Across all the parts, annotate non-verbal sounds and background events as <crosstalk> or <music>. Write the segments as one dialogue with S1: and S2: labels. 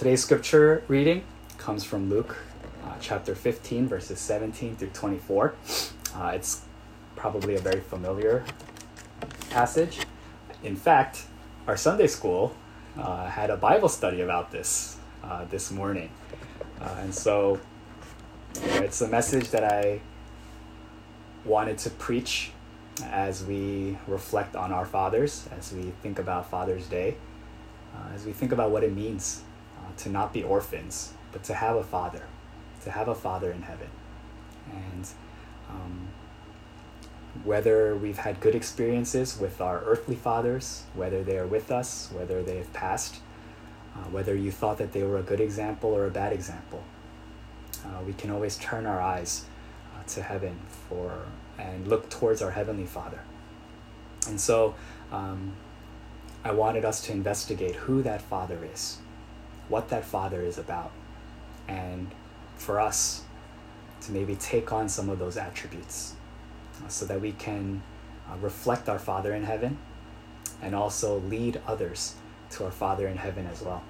S1: Today's scripture reading comes from Luke uh, chapter 15, verses 17 through 24. Uh, it's probably a very familiar passage. In fact, our Sunday school uh, had a Bible study about this uh, this morning. Uh, and so you know, it's a message that I wanted to preach as we reflect on our fathers, as we think about Father's Day, uh, as we think about what it means to not be orphans, but to have a father, to have a father in heaven. And um, whether we've had good experiences with our earthly fathers, whether they are with us, whether they have passed, uh, whether you thought that they were a good example or a bad example, uh, we can always turn our eyes uh, to heaven for and look towards our heavenly Father. And so, um, I wanted us to investigate who that Father is what that father is about. And for us to maybe take on some of those attributes uh, so that we can uh, reflect our father in heaven and also lead others to our father in heaven as well.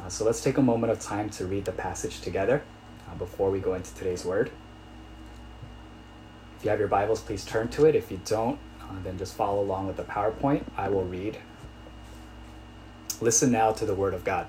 S1: Uh, so let's take a moment of time to read the passage together uh, before we go into today's word. If you have your bibles please turn to it. If you don't uh, then just follow along with the powerpoint. I will read. Listen now to the word of god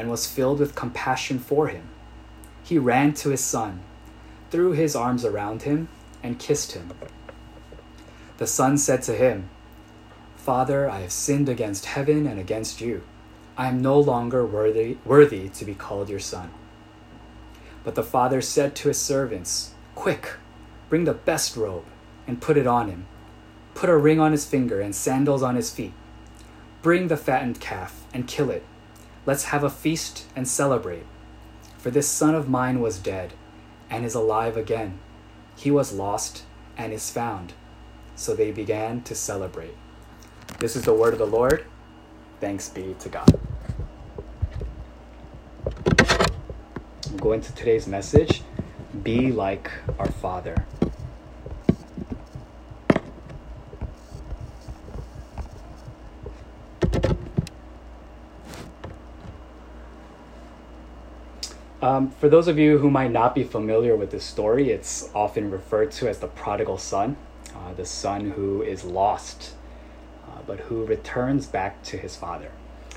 S1: and was filled with compassion for him. He ran to his son, threw his arms around him, and kissed him. The son said to him, Father, I have sinned against heaven and against you. I am no longer worthy, worthy to be called your son. But the father said to his servants, Quick, bring the best robe and put it on him. Put a ring on his finger and sandals on his feet. Bring the fattened calf and kill it Let's have a feast and celebrate. For this son of mine was dead and is alive again. He was lost and is found. So they began to celebrate. This is the word of the Lord. Thanks be to God. I'm going to today's message Be like our Father. Um, for those of you who might not be familiar with this story, it's often referred to as the prodigal son, uh, the son who is lost, uh, but who returns back to his father.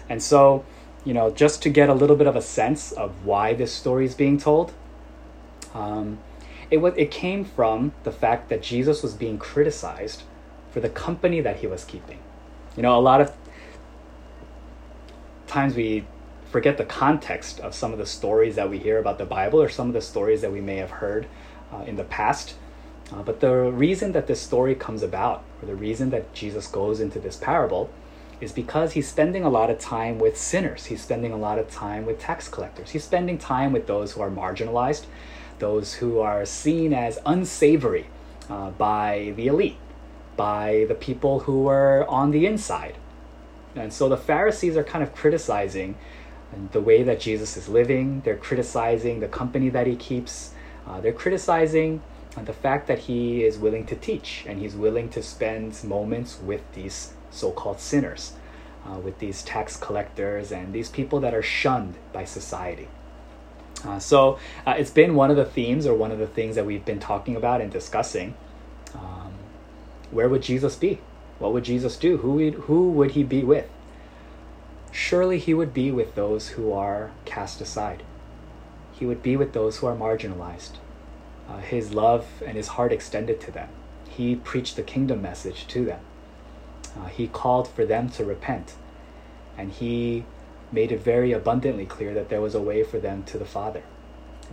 S1: And so, you know, just to get a little bit of a sense of why this story is being told, um, it was it came from the fact that Jesus was being criticized for the company that he was keeping. You know, a lot of times we forget the context of some of the stories that we hear about the Bible or some of the stories that we may have heard uh, in the past. Uh, but the reason that this story comes about, or the reason that Jesus goes into this parable, is because he's spending a lot of time with sinners. He's spending a lot of time with tax collectors. He's spending time with those who are marginalized, those who are seen as unsavory uh, by the elite, by the people who are on the inside. And so the Pharisees are kind of criticizing and the way that Jesus is living. They're criticizing the company that he keeps. Uh, they're criticizing the fact that he is willing to teach and he's willing to spend moments with these so called sinners, uh, with these tax collectors and these people that are shunned by society. Uh, so uh, it's been one of the themes or one of the things that we've been talking about and discussing. Um, where would Jesus be? What would Jesus do? Who would, who would he be with? Surely he would be with those who are cast aside. He would be with those who are marginalized. Uh, his love and his heart extended to them. He preached the kingdom message to them. Uh, he called for them to repent. And he made it very abundantly clear that there was a way for them to the Father.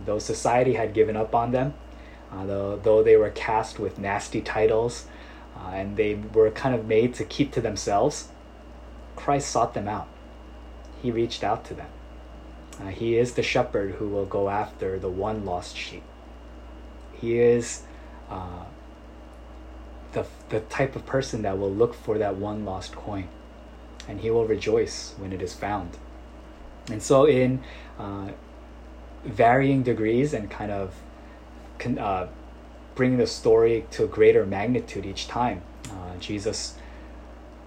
S1: Though society had given up on them, uh, though, though they were cast with nasty titles, uh, and they were kind of made to keep to themselves, Christ sought them out he reached out to them. Uh, he is the shepherd who will go after the one lost sheep. He is uh, the, the type of person that will look for that one lost coin and he will rejoice when it is found. And so, in uh, varying degrees and kind of con- uh, bringing the story to a greater magnitude each time, uh, Jesus,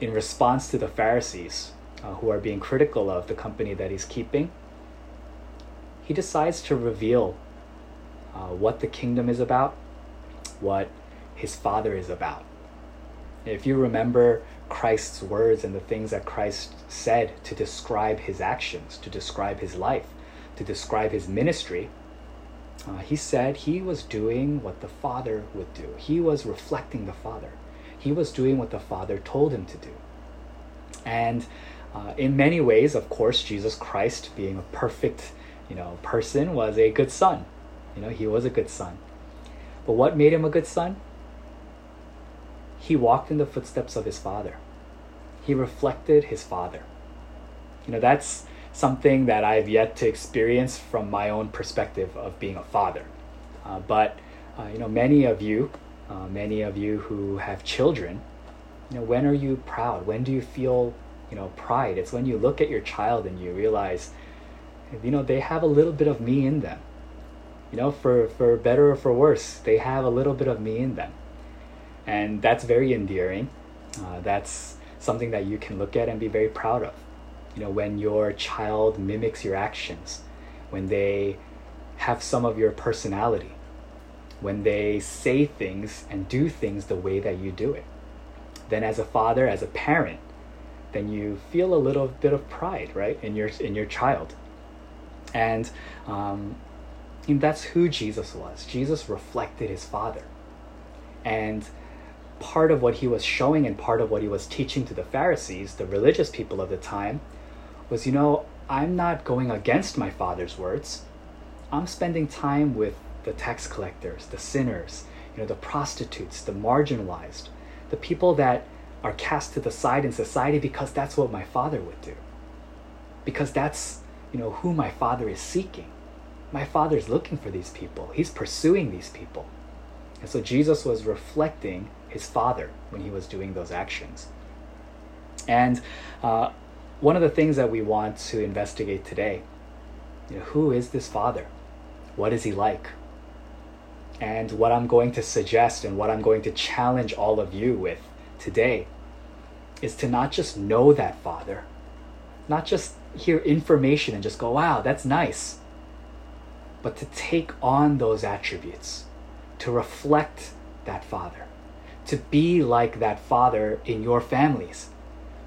S1: in response to the Pharisees uh, who are being critical of the company that he's keeping, he decides to reveal uh, what the kingdom is about, what his Father is about. If you remember Christ's words and the things that Christ said to describe his actions, to describe his life, to describe his ministry, uh, he said he was doing what the Father would do. He was reflecting the Father. He was doing what the Father told him to do. And uh, in many ways, of course, Jesus Christ, being a perfect, you know, person, was a good son. You know, he was a good son. But what made him a good son? he walked in the footsteps of his father. He reflected his father. You know, that's something that I've yet to experience from my own perspective of being a father. Uh, but, uh, you know, many of you, uh, many of you who have children, you know, when are you proud? When do you feel, you know, pride? It's when you look at your child and you realize, you know, they have a little bit of me in them. You know, for, for better or for worse, they have a little bit of me in them and that's very endearing. Uh, that's something that you can look at and be very proud of. You know, when your child mimics your actions, when they have some of your personality, when they say things and do things the way that you do it. Then as a father, as a parent, then you feel a little bit of pride, right, in your in your child. And, um, and that's who Jesus was. Jesus reflected his father. And part of what he was showing and part of what he was teaching to the Pharisees, the religious people of the time, was you know, I'm not going against my father's words. I'm spending time with the tax collectors, the sinners, you know, the prostitutes, the marginalized, the people that are cast to the side in society because that's what my father would do. Because that's, you know, who my father is seeking. My father's looking for these people. He's pursuing these people. And so Jesus was reflecting his father when he was doing those actions. And uh, one of the things that we want to investigate today, you know, who is this father? What is he like? And what I'm going to suggest and what I'm going to challenge all of you with today is to not just know that father, not just hear information and just go, wow, that's nice, but to take on those attributes, to reflect that father to be like that father in your families,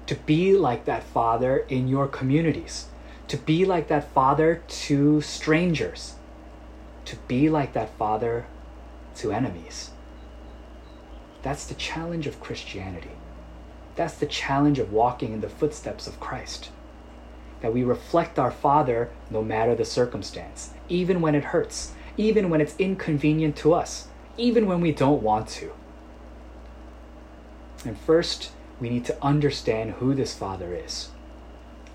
S1: to be like that father in your communities, to be like that father to strangers, to be like that father to enemies. That's the challenge of Christianity. That's the challenge of walking in the footsteps of Christ. That we reflect our Father no matter the circumstance, even when it hurts, even when it's inconvenient to us, even when we don't want to. And first, we need to understand who this Father is,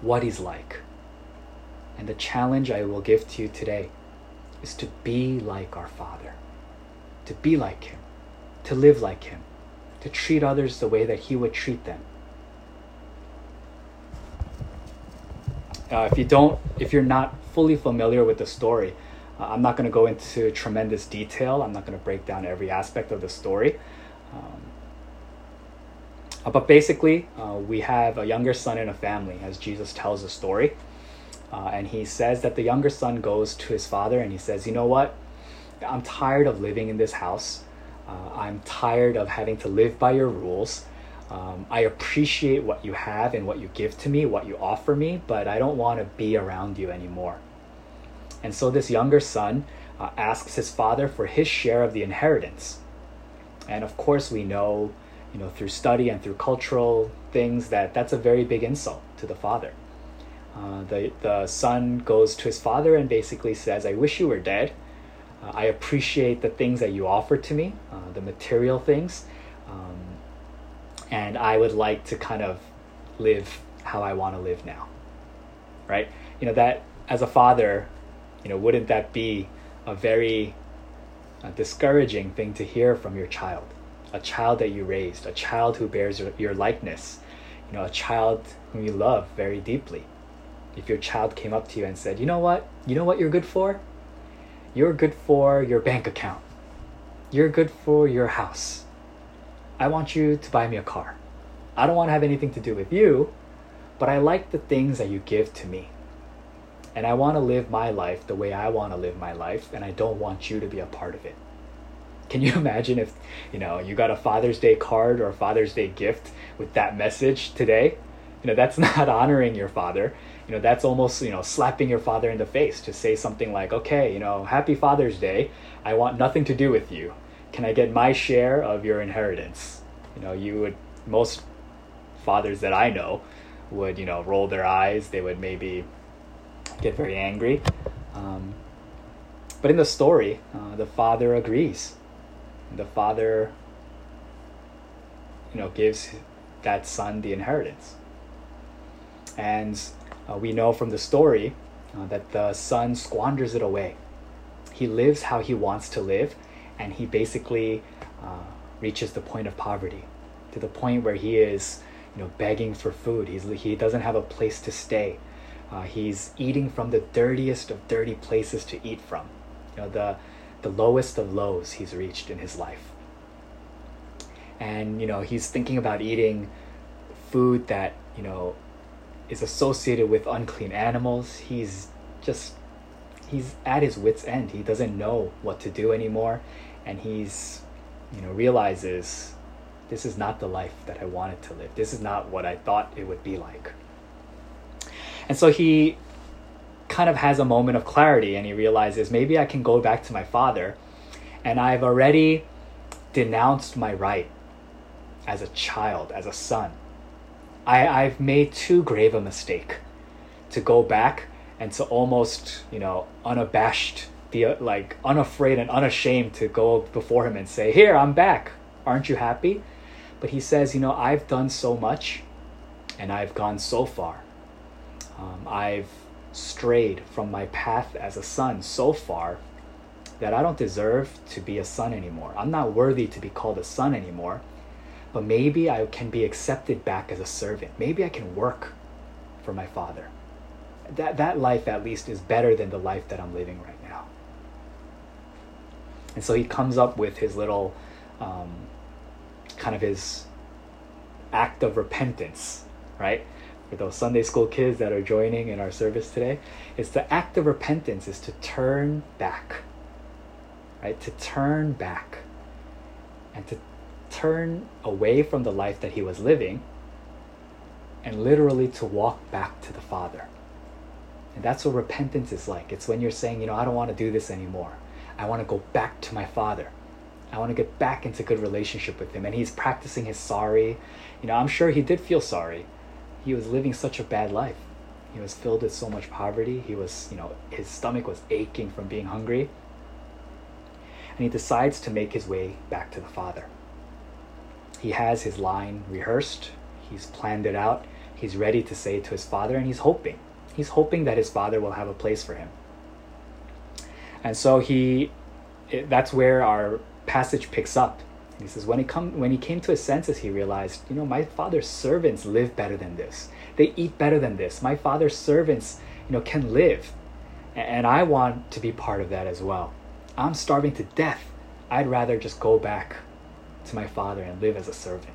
S1: what He's like. And the challenge I will give to you today is to be like our Father, to be like Him, to live like Him, to treat others the way that He would treat them. Uh, if you don't, if you're not fully familiar with the story, uh, I'm not going to go into tremendous detail. I'm not going to break down every aspect of the story. Um, uh, but basically, uh, we have a younger son in a family, as Jesus tells the story. Uh, and he says that the younger son goes to his father and he says, You know what? I'm tired of living in this house. Uh, I'm tired of having to live by your rules. Um, I appreciate what you have and what you give to me, what you offer me, but I don't want to be around you anymore. And so this younger son uh, asks his father for his share of the inheritance. And of course, we know you know, through study and through cultural things, that that's a very big insult to the father. Uh, the the son goes to his father and basically says, "I wish you were dead. Uh, I appreciate the things that you offer to me, uh, the material things, um, and I would like to kind of live how I want to live now." Right? You know that as a father, you know, wouldn't that be a very uh, discouraging thing to hear from your child? A child that you raised, a child who bears your, your likeness, you know, a child whom you love very deeply. If your child came up to you and said, "You know what? You know what you're good for? You're good for your bank account. You're good for your house. I want you to buy me a car. I don't want to have anything to do with you, but I like the things that you give to me and I want to live my life the way I want to live my life, and I don't want you to be a part of it. Can you <laughs> imagine if, you know, you got a Father's Day card or a Father's Day gift with that message today? You know, that's <laughs> not honoring your father. You know, that's almost, you know, slapping your father in the face to say something like, okay, you know, happy Father's Day. I want nothing to do with you. Can I get my share of your inheritance? You know, you would, most fathers that I know would, you know, roll their eyes. They would maybe get very angry. Um, but in the story, uh, the father agrees. The father, you know, gives that son the inheritance. And uh, we know from the story uh, that the son squanders it away. He lives how he wants to live, and he basically uh, reaches the point of poverty, to the point where he is, you know, begging for food. He's he doesn't have a place to stay. Uh, he's eating from the dirtiest of dirty places to eat from. You know, the, the lowest of lows he's reached in his life. And, you know, he's thinking about eating food that, you know, is associated with unclean animals. He's just, he's at his wit's end. He doesn't know what to do anymore. And he's, you know, realizes this is not the life that I wanted to live. This is not what I thought it would be like. And so he kind of has a moment of clarity and he realizes maybe I can go back to my father and I've already denounced my right as a child, as a son. I, I've made too grave a mistake to go back and to almost, you know, unabashed, be like unafraid and unashamed to go before him and say, Here, I'm back. Aren't you happy? But he says, You know, I've done so much and I've gone so far um, I've strayed from my path as a son so far that I don't deserve to be a son anymore. I'm not worthy to be called a son anymore. But maybe I can be accepted back as a servant. Maybe I can work for my father. That, that life, at least, is better than the life that I'm living right now. And so he comes up with his little um, kind of his act of repentance, right? for those Sunday school kids that are joining in our service today, is the act of repentance is to turn back. Right? To turn back. And to turn away from the life that he was living and literally to walk back to the Father. And that's what repentance is like. It's when you're saying, you know, I don't want to do this anymore. I want to go back to my Father. I want to get back into good relationship with him. And he's practicing his sorry. You know, I'm sure he did feel sorry he was living such a bad life. He was filled with so much poverty. He was, you know, his stomach was aching from being hungry. And he decides to make his way back to the Father. He has his line rehearsed, he's planned it out, he's ready to say it to his father, and he's hoping. He's hoping that his father will have a place for him. And so he, that's where our passage picks up he says, when he, come, when he came to his senses, he realized, you know, my father's servants live better than this. They eat better than this. My father's servants, you know, can live. And I want to be part of that as well. I'm starving to death. I'd rather just go back to my father and live as a servant.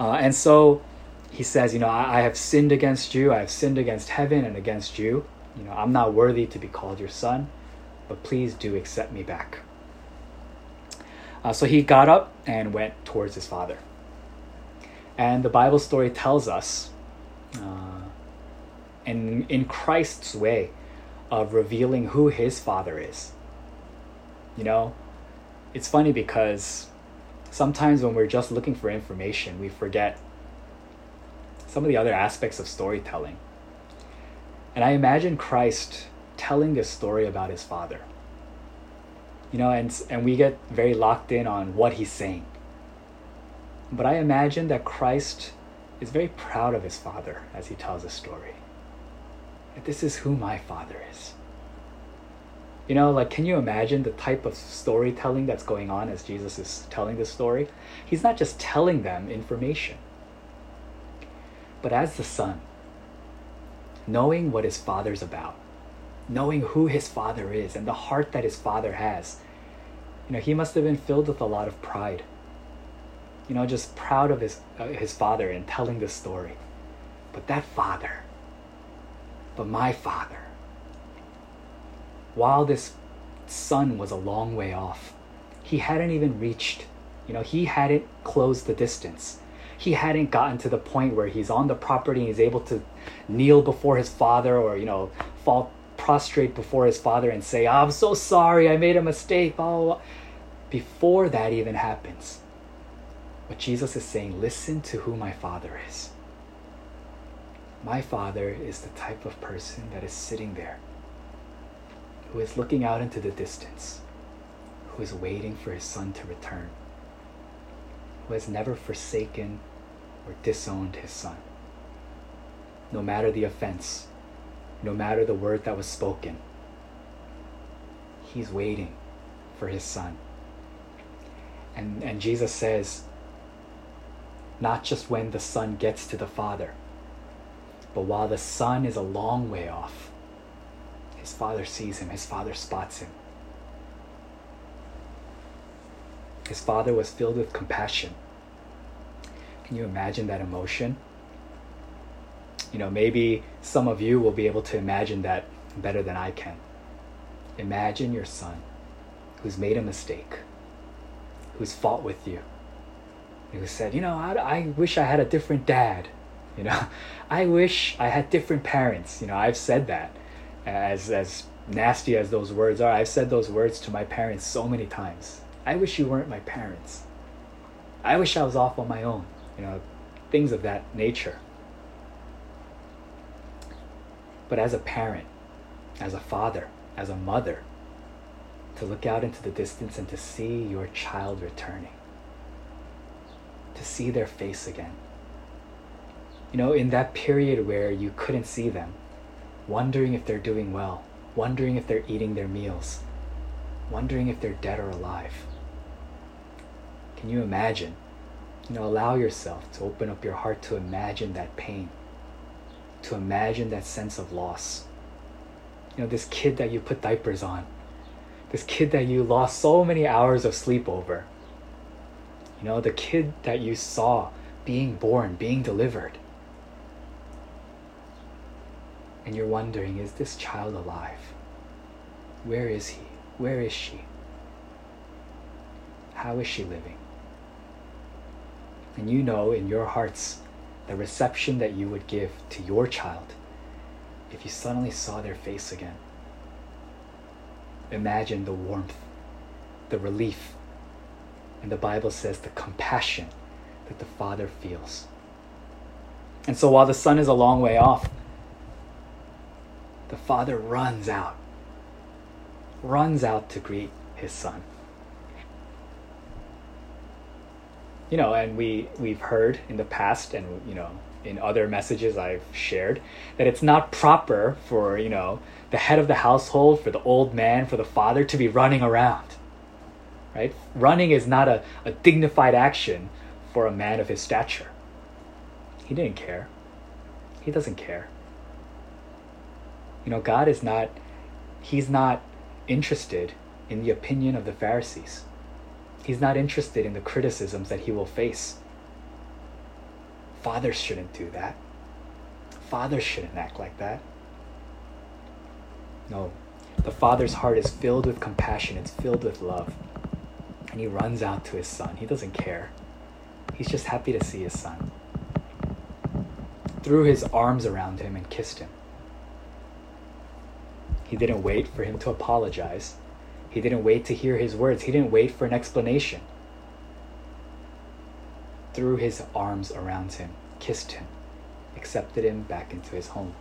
S1: Uh, and so he says, you know, I, I have sinned against you. I have sinned against heaven and against you. You know, I'm not worthy to be called your son, but please do accept me back. Uh, so he got up and went towards his father. And the Bible story tells us, uh, in, in Christ's way of revealing who his father is. You know, it's funny because sometimes when we're just looking for information, we forget some of the other aspects of storytelling. And I imagine Christ telling this story about his father you know, and and we get very locked in on what he's saying. But I imagine that Christ is very proud of his father as he tells the story. That This is who my Father is. You know, like, can you imagine the type of storytelling that's going on as Jesus is telling this story? He's not just telling them information, but as the Son, knowing what his Father's about, knowing who his Father is and the heart that his Father has, you know, he must have been filled with a lot of pride. You know, just proud of his, uh, his Father and telling this story. But that Father, but my Father, while this son was a long way off. He hadn't even reached, you know, he hadn't closed the distance. He hadn't gotten to the point where he's on the property and he's able to kneel before his father or, you know, fall prostrate before his father and say, I'm so sorry, I made a mistake. Before that even happens, what Jesus is saying, listen to who my father is. My father is the type of person that is sitting there who is looking out into the distance, who is waiting for his son to return, who has never forsaken or disowned his son. No matter the offense, no matter the word that was spoken, he's waiting for his son. And, and Jesus says, not just when the son gets to the father, but while the son is a long way off, his father sees him, his father spots him. His father was filled with compassion. Can you imagine that emotion? You know, maybe some of you will be able to imagine that better than I can. Imagine your son who's made a mistake, who's fought with you, who said, You know, I, I wish I had a different dad. You know, <laughs> I wish I had different parents. You know, I've said that as as nasty as those words are, I've said those words to my parents so many times. I wish you weren't my parents. I wish I was off on my own. You know, things of that nature. But as a parent, as a father, as a mother, to look out into the distance and to see your child returning, to see their face again. You know, in that period where you couldn't see them, wondering if they're doing well, wondering if they're eating their meals, wondering if they're dead or alive. Can you imagine? You know, allow yourself to open up your heart to imagine that pain, to imagine that sense of loss. You know, this kid that you put diapers on, this kid that you lost so many hours of sleep over. You know, the kid that you saw being born, being delivered and you're wondering, is this child alive? Where is he? Where is she? How is she living? And you know in your hearts the reception that you would give to your child if you suddenly saw their face again. Imagine the warmth, the relief, and the Bible says the compassion that the Father feels. And so while the Son is a long way off, the father runs out, runs out to greet his son. You know, and we, we've heard in the past and, you know, in other messages I've shared that it's not proper for, you know, the head of the household, for the old man, for the father to be running around. Right? Running is not a, a dignified action for a man of his stature. He didn't care. He doesn't care. You know, God is not, He's not interested in the opinion of the Pharisees. He's not interested in the criticisms that he will face. Fathers shouldn't do that. Fathers shouldn't act like that. No, the father's heart is filled with compassion, it's filled with love. And he runs out to his son. He doesn't care. He's just happy to see his son. Threw his arms around him and kissed him. He didn't wait for him to apologize. He didn't wait to hear his words. He didn't wait for an explanation. Threw his arms around him, kissed him, accepted him back into his home.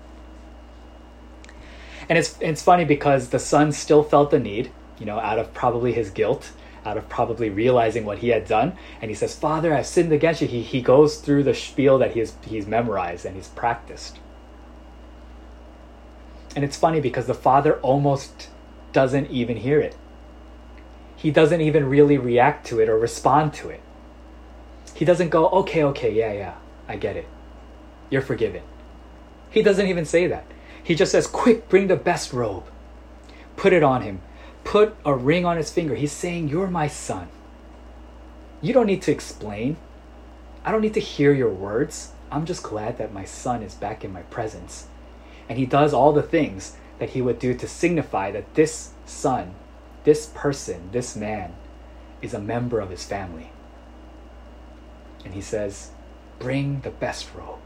S1: And it's it's funny because the son still felt the need, you know, out of probably his guilt, out of probably realizing what he had done, and he says, "Father, I've sinned against you." He he goes through the spiel that he's he's memorized and he's practiced. And it's funny because the father almost doesn't even hear it. He doesn't even really react to it or respond to it. He doesn't go, okay, okay, yeah, yeah, I get it. You're forgiven. He doesn't even say that. He just says, quick, bring the best robe. Put it on him. Put a ring on his finger. He's saying, You're my son. You don't need to explain. I don't need to hear your words. I'm just glad that my son is back in my presence. And he does all the things that he would do to signify that this son, this person, this man is a member of his family. And he says, Bring the best robe.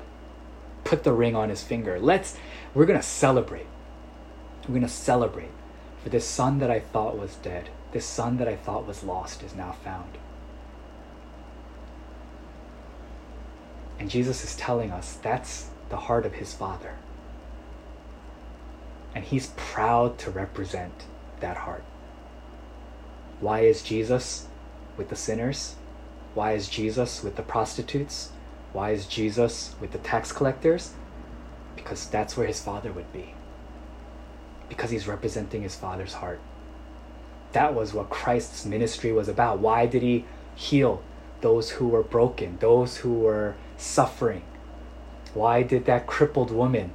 S1: Put the ring on his finger. Let's, we're going to celebrate. We're going to celebrate. For this son that I thought was dead, this son that I thought was lost, is now found. And Jesus is telling us that's the heart of his Father. And he's proud to represent that heart. Why is Jesus with the sinners? Why is Jesus with the prostitutes? Why is Jesus with the tax collectors? Because that's where his Father would be. Because he's representing his Father's heart. That was what Christ's ministry was about. Why did he heal those who were broken, those who were suffering? Why did that crippled woman,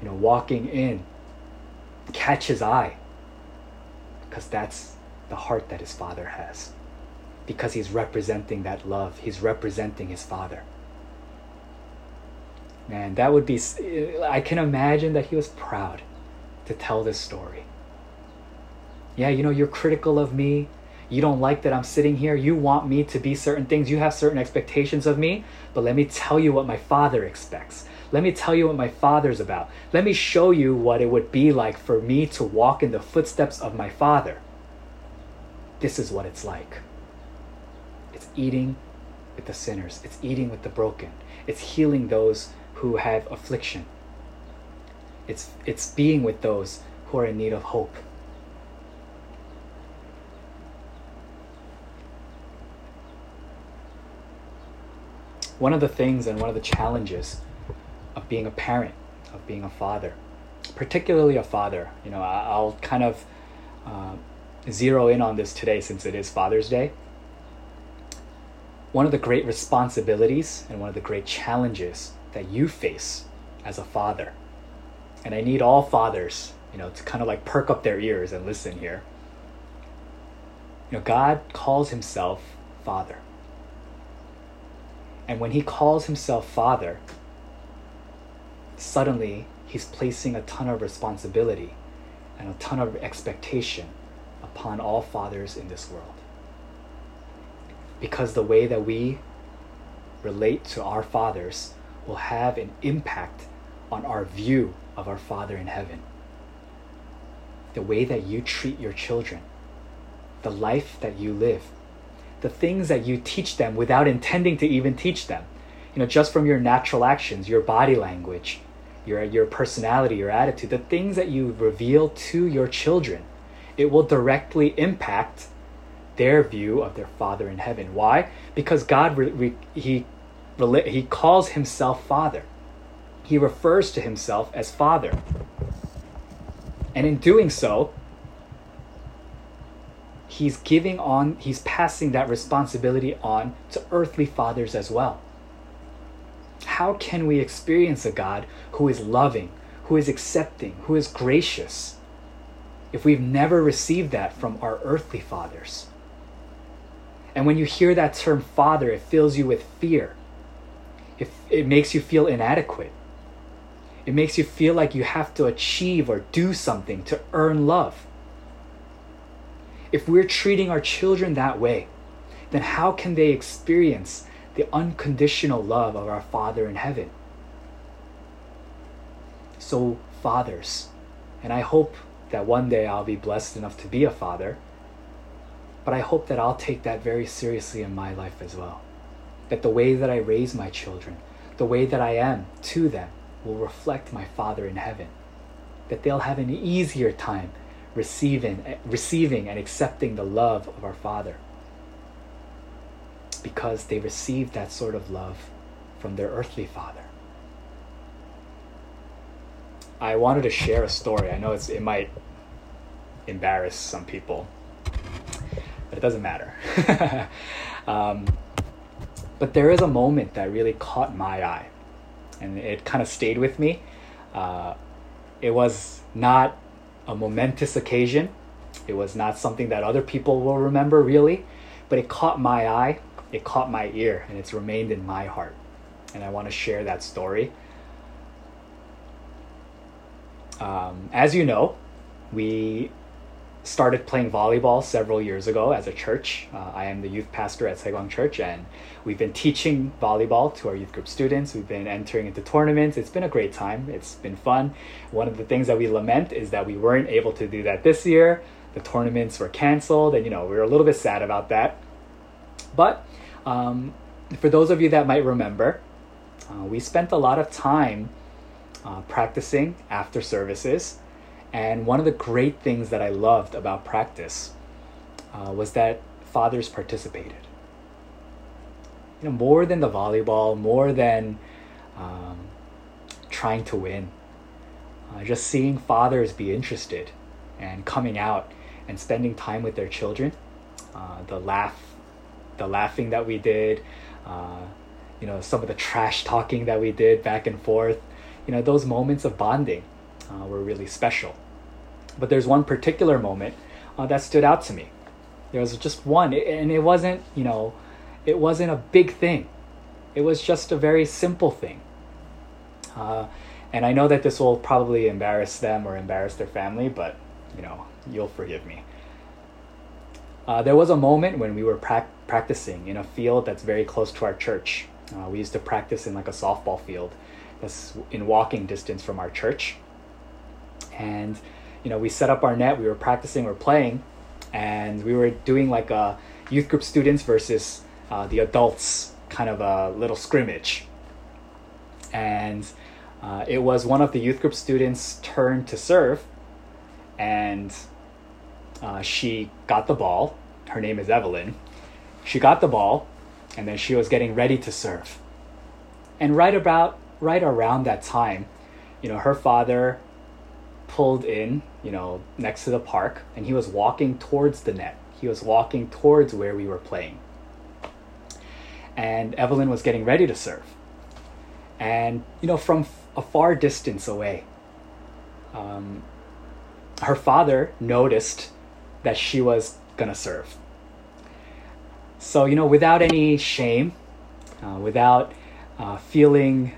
S1: you know, walking in, catch his eye? Because that's the heart that his father has. Because he's representing that love, he's representing his father. Man, that would be, I can imagine that he was proud to tell this story. Yeah, you know, you're critical of me. You don't like that I'm sitting here. You want me to be certain things. You have certain expectations of me. But let me tell you what my father expects. Let me tell you what my father's about. Let me show you what it would be like for me to walk in the footsteps of my father. This is what it's like. It's eating with the sinners, it's eating with the broken, it's healing those who have affliction, it's, it's being with those who are in need of hope. one of the things and one of the challenges being a parent, of being a father, particularly a father, you know, I'll kind of uh, zero in on this today since it is Father's Day. One of the great responsibilities and one of the great challenges that you face as a father, and I need all fathers, you know, to kind of like perk up their ears and listen here. You know, God calls himself Father. And when he calls himself Father, suddenly he's placing a ton of responsibility and a ton of expectation upon all fathers in this world. Because the way that we relate to our fathers will have an impact on our view of our Father in heaven. The way that you treat your children, the life that you live, the things that you teach them without intending to even teach them. You know, just from your natural actions, your body language, your, your personality, your attitude, the things that you reveal to your children, it will directly impact their view of their Father in heaven. Why? Because God, re, re, he, he calls himself Father. He refers to himself as Father. And in doing so, he's giving on, he's passing that responsibility on to earthly fathers as well. How can we experience a God who is loving, who is accepting, who is gracious, if we've never received that from our earthly fathers? And when you hear that term father, it fills you with fear. It, it makes you feel inadequate. It makes you feel like you have to achieve or do something to earn love. If we're treating our children that way, then how can they experience the unconditional love of our Father in heaven? So, fathers, and I hope that one day I'll be blessed enough to be a father, but I hope that I'll take that very seriously in my life as well. That the way that I raise my children, the way that I am to them, will reflect my Father in heaven. That they'll have an easier time receiving, receiving and accepting the love of our Father because they received that sort of love from their earthly father. I wanted to share a story. I know it's it might embarrass some people, but it doesn't matter. <laughs> um, but there is a moment that really caught my eye, and it kind of stayed with me. Uh, it was not a momentous occasion. It was not something that other people will remember really, but it caught my eye, it caught my ear, and it's remained in my heart. And I want to share that story. Um, as you know, we started playing volleyball several years ago as a church. Uh, I am the youth pastor at Saegwang Church, and we've been teaching volleyball to our youth group students. We've been entering into tournaments. It's been a great time. It's been fun. One of the things that we lament is that we weren't able to do that this year. The tournaments were canceled, and you know we were a little bit sad about that. But um, for those of you that might remember, uh, we spent a lot of time uh, practicing after services and one of the great things that I loved about practice uh, was that fathers participated. You know, more than the volleyball, more than um, trying to win, uh, just seeing fathers be interested and coming out and spending time with their children. Uh, the laugh, the laughing that we did, uh, you know, some of the trash talking that we did back and forth. You know, those moments of bonding uh, were really special. But there's one particular moment uh, that stood out to me. There was just one, and it wasn't, you know, it wasn't a big thing. It was just a very simple thing. Uh, and I know that this will probably embarrass them or embarrass their family, but, you know, you'll forgive me. Uh, there was a moment when we were pra- practicing in a field that's very close to our church. Uh, we used to practice in like a softball field that's in walking distance from our church. And you know, we set up our net, we were practicing, we are playing, and we were doing like a youth group students versus uh, the adults kind of a little scrimmage. And uh, it was one of the youth group students' turn to serve, and uh, she got the ball. Her name is Evelyn. She got the ball, and then she was getting ready to serve. And right about right around that time, you know, her father pulled in, you know, next to the park, and he was walking towards the net. He was walking towards where we were playing. And Evelyn was getting ready to serve. And, you know, from a far distance away, um, her father noticed that she was gonna serve. So, you know, without any shame, uh, without uh, feeling,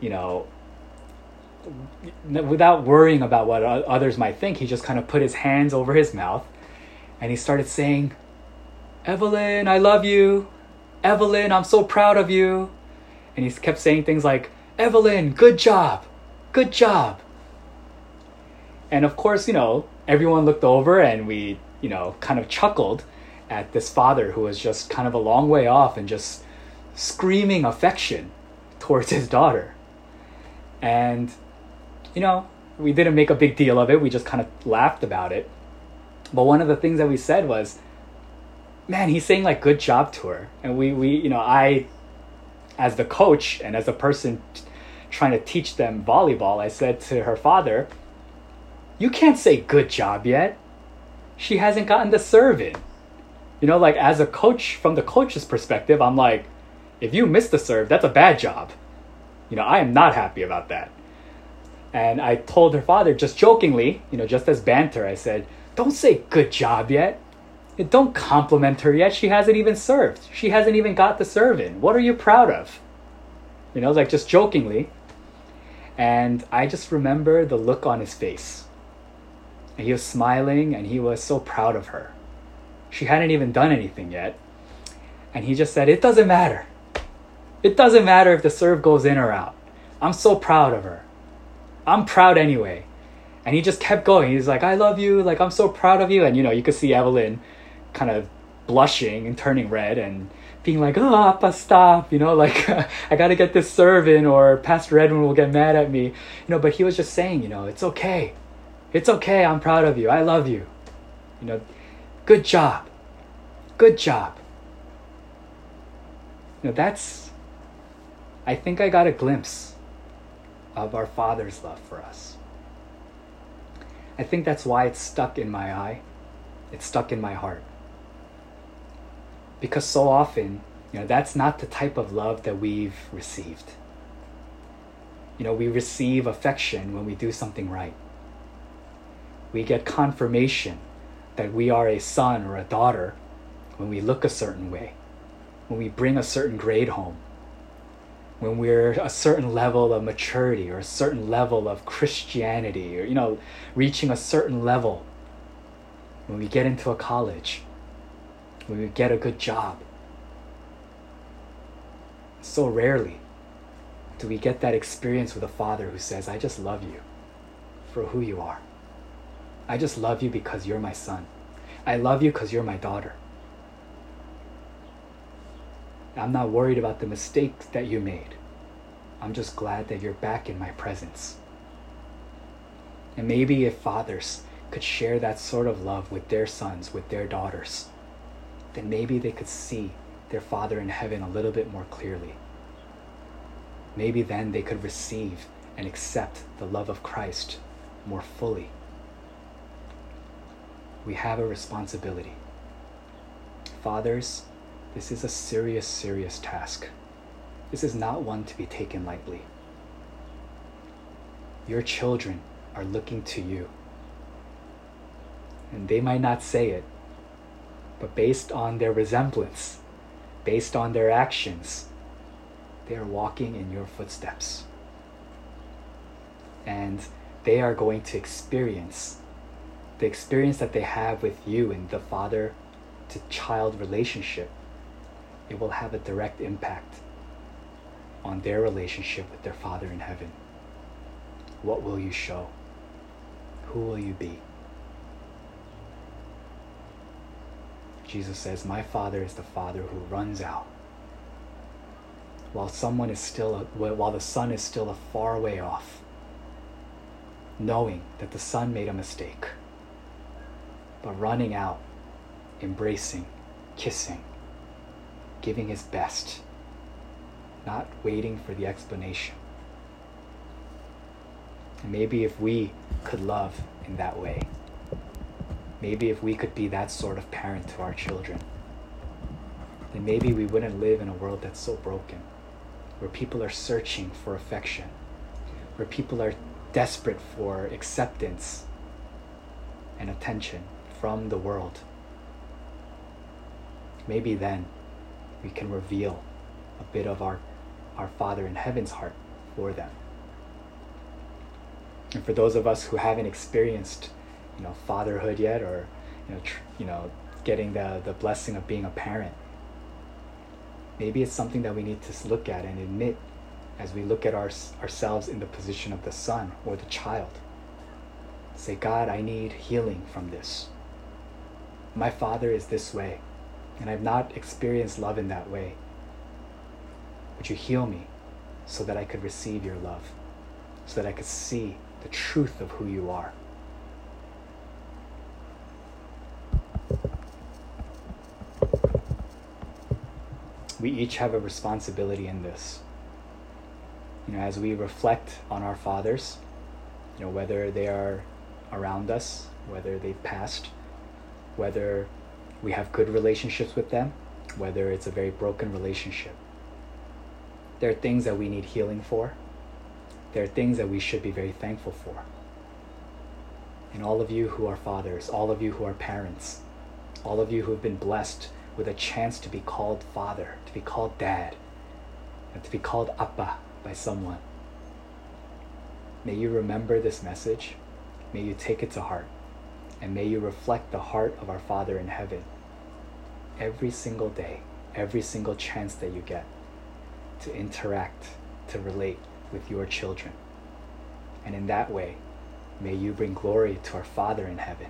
S1: you know, without worrying about what others might think, he just kind of put his hands over his mouth and he started saying, Evelyn, I love you. Evelyn, I'm so proud of you. And he kept saying things like, Evelyn, good job. Good job. And of course, you know, everyone looked over and we, you know, kind of chuckled at this father who was just kind of a long way off and just screaming affection towards his daughter. And you know, we didn't make a big deal of it. We just kind of laughed about it. But one of the things that we said was, man, he's saying like good job to her. And we, we you know, I, as the coach and as a person t- trying to teach them volleyball, I said to her father, you can't say good job yet. She hasn't gotten the serve in. You know, like as a coach, from the coach's perspective, I'm like, if you miss the serve, that's a bad job. You know, I am not happy about that. And I told her father, just jokingly, you know, just as banter, I said, Don't say good job yet. Don't compliment her yet. She hasn't even served. She hasn't even got the serve in. What are you proud of? You know, like just jokingly. And I just remember the look on his face. And he was smiling and he was so proud of her. She hadn't even done anything yet. And he just said, It doesn't matter. It doesn't matter if the serve goes in or out. I'm so proud of her. I'm proud anyway. And he just kept going. He's like, I love you. Like, I'm so proud of you. And, you know, you could see Evelyn kind of blushing and turning red and being like, oh, Appa, stop. You know, <laughs> like, I got to get this serve in or Pastor Edwin will get mad at me. You know, but he was just saying, you know, it's okay. It's okay. I'm proud of you. I love you. You know, good job. Good job. You know, that's, I think I got a glimpse of our Father's love for us. I think that's why it's stuck in my eye. It's stuck in my heart. Because so often, you know, that's not the type of love that we've received. You know, we receive affection when we do something right. We get confirmation that we are a son or a daughter when we look a certain way, when we bring a certain grade home, when we're a certain level of maturity or a certain level of Christianity or, you know, reaching a certain level, when we get into a college, when we get a good job. So rarely do we get that experience with a father who says, I just love you for who you are. I just love you because you're my son. I love you because you're my daughter. I'm not worried about the mistakes that you made. I'm just glad that you're back in my presence. And maybe if fathers could share that sort of love with their sons, with their daughters, then maybe they could see their Father in heaven a little bit more clearly maybe then they could receive and accept the love of Christ more fully. We have a responsibility. Fathers, this is a serious, serious task. This is not one to be taken lightly. Your children are looking to you. And they might not say it, but based on their resemblance, based on their actions, they are walking in your footsteps. And they are going to experience the experience that they have with you in the father to child relationship. It will have a direct impact on their relationship with their Father in heaven. What will you show? Who will you be? Jesus says, My Father is the Father who runs out while someone is still while the son is still a far way off knowing that the son made a mistake but running out embracing kissing giving his best not waiting for the explanation. And maybe if we could love in that way maybe if we could be that sort of parent to our children then maybe we wouldn't live in a world that's so broken where people are searching for affection, where people are desperate for acceptance and attention from the world. Maybe then we can reveal a bit of our, our Father in heaven's heart for them. And for those of us who haven't experienced, you know, fatherhood yet, or you know, tr- you know, getting the the blessing of being a parent, maybe it's something that we need to look at and admit as we look at our, ourselves in the position of the son or the child. Say, God, I need healing from this. My father is this way, and I've not experienced love in that way. Would you heal me so that I could receive your love, so that I could see the truth of who you are? we each have a responsibility in this. You know, as we reflect on our fathers, you know, whether they are around us, whether they've passed, whether we have good relationships with them, whether it's a very broken relationship. There are things that we need healing for. There are things that we should be very thankful for. And all of you who are fathers, all of you who are parents, all of you who have been blessed with a chance to be called father, to be called dad, and to be called appa by someone. May you remember this message. May you take it to heart. And may you reflect the heart of our Father in heaven every single day, every single chance that you get to interact, to relate with your children. And in that way, may you bring glory to our Father in heaven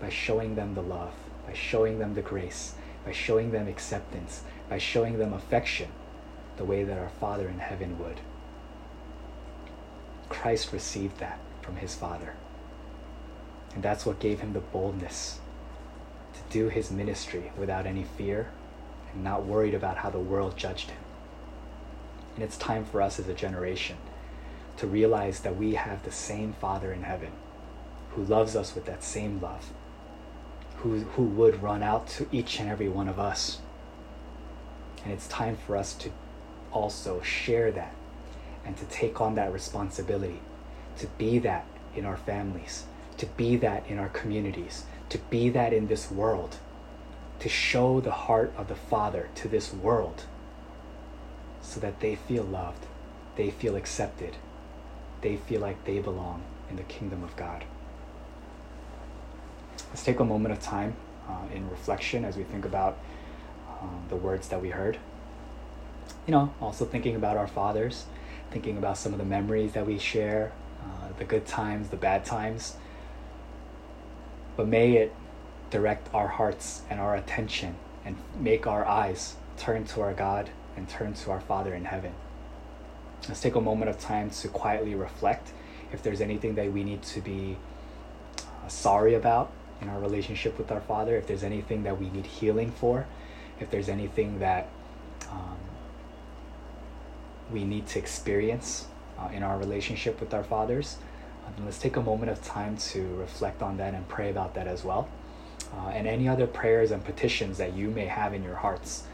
S1: by showing them the love, by showing them the grace, by showing them acceptance, by showing them affection the way that our Father in heaven would. Christ received that from his Father. And that's what gave him the boldness to do his ministry without any fear and not worried about how the world judged him. And it's time for us as a generation to realize that we have the same Father in heaven who loves us with that same love, who, who would run out to each and every one of us. And it's time for us to also share that and to take on that responsibility, to be that in our families, to be that in our communities, to be that in this world, to show the heart of the Father to this world so that they feel loved, they feel accepted, they feel like they belong in the kingdom of God. Let's take a moment of time uh, in reflection as we think about um, the words that we heard. You know, also thinking about our fathers, thinking about some of the memories that we share, uh, the good times, the bad times. But may it direct our hearts and our attention and make our eyes turn to our God and turn to our Father in heaven. Let's take a moment of time to quietly reflect if there's anything that we need to be uh, sorry about in our relationship with our Father, if there's anything that we need healing for, if there's anything that um, we need to experience uh, in our relationship with our fathers, let's take a moment of time to reflect on that and pray about that as well. Uh, and any other prayers and petitions that you may have in your hearts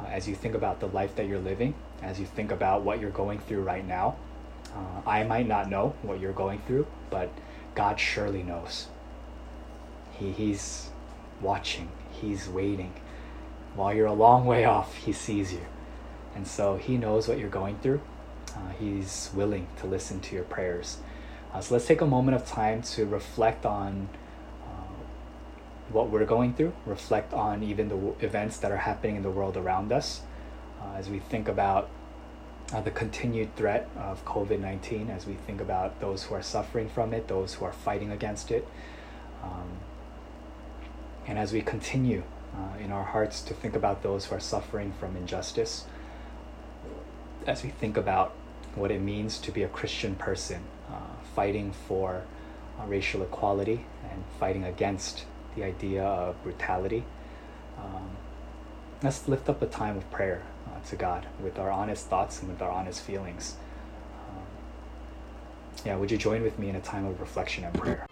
S1: uh, as you think about the life that you're living, as you think about what you're going through right now. Uh, I might not know what you're going through, but God surely knows. He, he's watching, He's waiting. While you're a long way off, He sees you. And so He knows what you're going through. Uh, he's willing to listen to your prayers. Uh, so let's take a moment of time to reflect on uh, what we're going through, reflect on even the w- events that are happening in the world around us uh, as we think about uh, the continued threat of COVID 19, as we think about those who are suffering from it, those who are fighting against it. Um, and as we continue uh, in our hearts to think about those who are suffering from injustice, as we think about what it means to be a Christian person, fighting for uh, racial equality and fighting against the idea of brutality, um, let's lift up a time of prayer uh, to God with our honest thoughts and with our honest feelings. Um, yeah, would you join with me in a time of reflection and prayer?